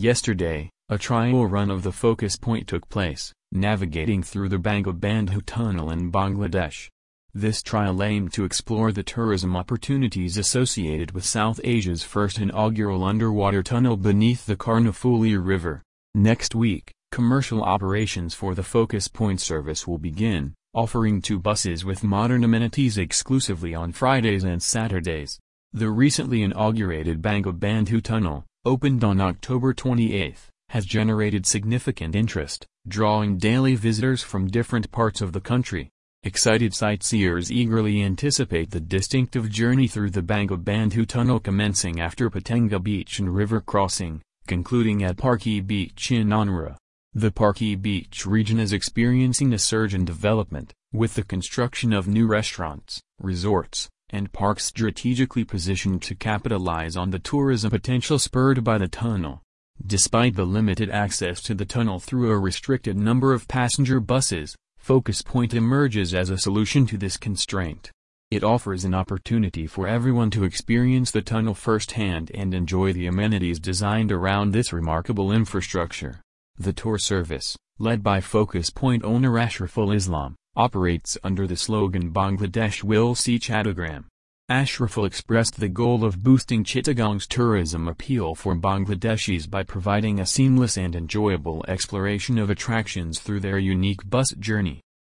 Yesterday, a trial run of the Focus Point took place, navigating through the Bangabandhu Tunnel in Bangladesh. This trial aimed to explore the tourism opportunities associated with South Asia's first inaugural underwater tunnel beneath the Karnafuli River. Next week, commercial operations for the Focus Point service will begin, offering two buses with modern amenities exclusively on Fridays and Saturdays. The recently inaugurated Bangabandhu Tunnel, opened on October 28, has generated significant interest, drawing daily visitors from different parts of the country. Excited sightseers eagerly anticipate the distinctive journey through the Bangabandhu Tunnel commencing after Patenga Beach and river crossing, concluding at Parki Beach in Anwara. The Parki Beach region is experiencing a surge in development, with the construction of new restaurants, resorts, and parks strategically positioned to capitalize on the tourism potential spurred by the tunnel. Despite the limited access to the tunnel through a restricted number of passenger buses, Focus Point emerges as a solution to this constraint. It offers an opportunity for everyone to experience the tunnel firsthand and enjoy the amenities designed around this remarkable infrastructure. The tour service, led by Focus Point owner Ashraful Islam, operates under the slogan Bangladesh will see Chittagong. Ashraful expressed the goal of boosting Chittagong's tourism appeal for Bangladeshis by providing a seamless and enjoyable exploration of attractions through their unique bus journey.